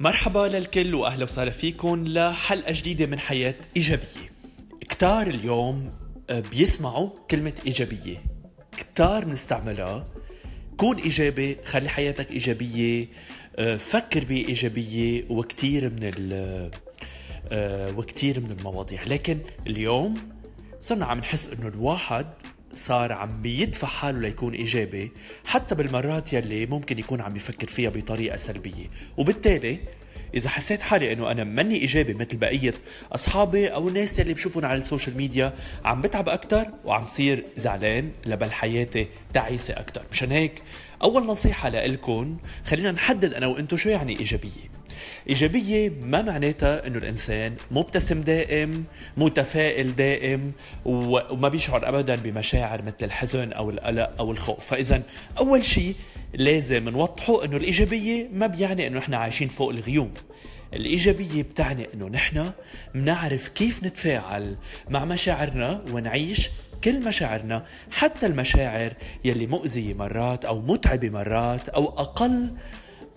مرحبا للكل وأهلا وسهلا فيكم لحلقة جديدة من حياة إيجابية. كتار اليوم آه، بيسمعوا كلمة إيجابية. كتار بنستعملها كون إيجابي خلي حياتك إيجابية آه، فكر بإيجابية وكتير من ال آه، وكتير من المواضيع لكن اليوم صرنا عم نحس إنه الواحد صار عم بيدفع حاله ليكون إيجابي حتى بالمرات يلي ممكن يكون عم بيفكر فيها بطريقة سلبية. وبالتالي إذا حسيت حالي إنه أنا ماني إيجابي مثل بقية أصحابي أو الناس اللي بشوفهم على ال social media عم بتعب أكثر وعم صير زعلان لا بل حياتي تعيسة أكثر مشان هيك أول نصيحة لكم خلينا نحدد أنا وأنتم شو يعني إيجابية. إيجابية ما معناتها أنه الإنسان مبتسم دائم متفائل دائم وما بيشعر أبدا بمشاعر مثل الحزن أو القلق أو الخوف. فإذا أول شيء لازم نوضحه أنه الإيجابية ما بيعني أنه إحنا عايشين فوق الغيوم. الإيجابية بتعني أنه نحن بنعرف كيف نتفاعل مع مشاعرنا ونعيش كل مشاعرنا حتى المشاعر يلي مؤذية مرات أو متعبة مرات أو أقل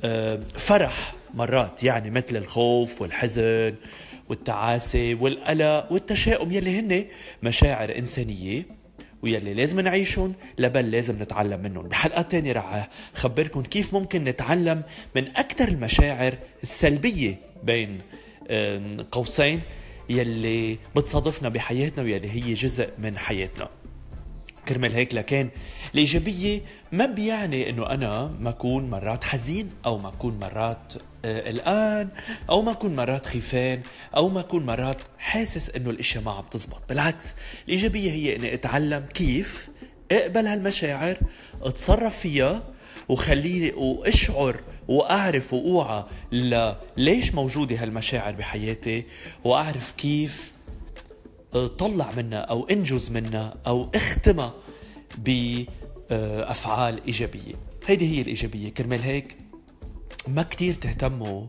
آه، فرح. مرات يعني مثل الخوف والحزن والتعاسة والقلق والتشاؤم يلي هن مشاعر إنسانية ويلي لازم نعيشهم لبل لازم نتعلم منهم. بحلقات تانية رح خبركم كيف ممكن نتعلم من أكثر المشاعر السلبية بين قوسين يلي بتصادفنا بحياتنا ويلي هي جزء من حياتنا. كرمال هيك لكن الإيجابية ما بيعني إنه أنا ما أكون مرات حزين أو ما أكون مرات آه، قلقان أو ما أكون مرات خيفان أو ما أكون مرات حاسس إنه الأشياء ما عم تزبط. بالعكس الإيجابية هي إني أتعلم كيف أقبل هالمشاعر أتصرف فيها وخليني وأشعر وأعرف وأوعى ليش موجودة هالمشاعر بحياتي وأعرف كيف طلع منها أو انجز منها أو اختمها بأفعال إيجابية. هيدي هي الإيجابية. كرمال هيك ما كتير تهتموا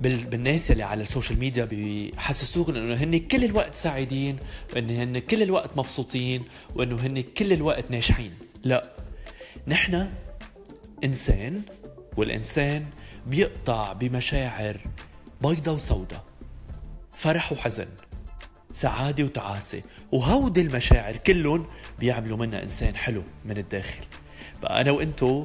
بالناس اللي على ال social media بيحسسوكم إنه هن كل الوقت سعيدين وإنه هن كل الوقت مبسوطين وإنه هن كل الوقت ناجحين. لا. نحن إنسان والإنسان بيقطع بمشاعر بيضة وسوداء فرح وحزن. سعادة وتعاسة. وهودي المشاعر كلهم بيعملوا منا إنسان حلو من الداخل. بقى أنا وإنتو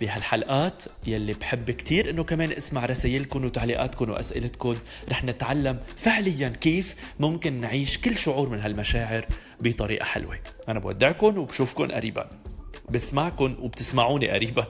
بهالحلقات يلي بحب كتير إنه كمان اسمع رسائلكم وتعليقاتكم واسئلتكم رح نتعلم فعليا كيف ممكن نعيش كل شعور من هالمشاعر بطريقة حلوة. أنا بودعكم وبشوفكم قريبا. بسمعكم وبتسمعوني قريبا.